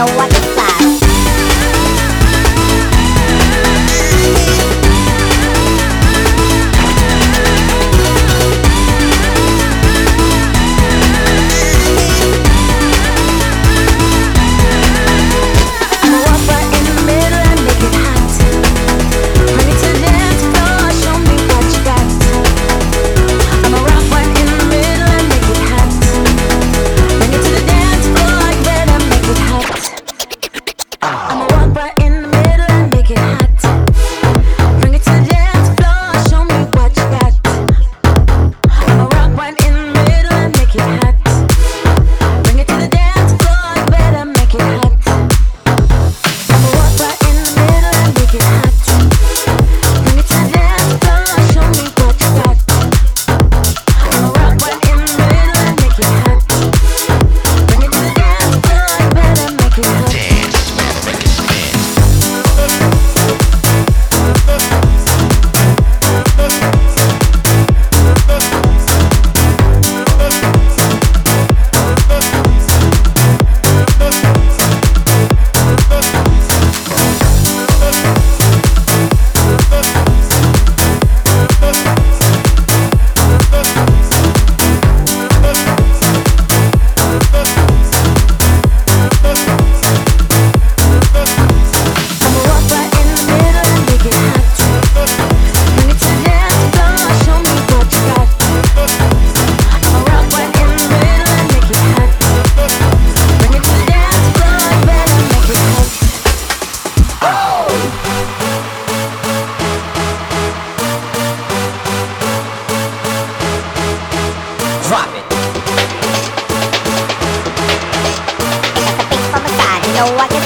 know I know I get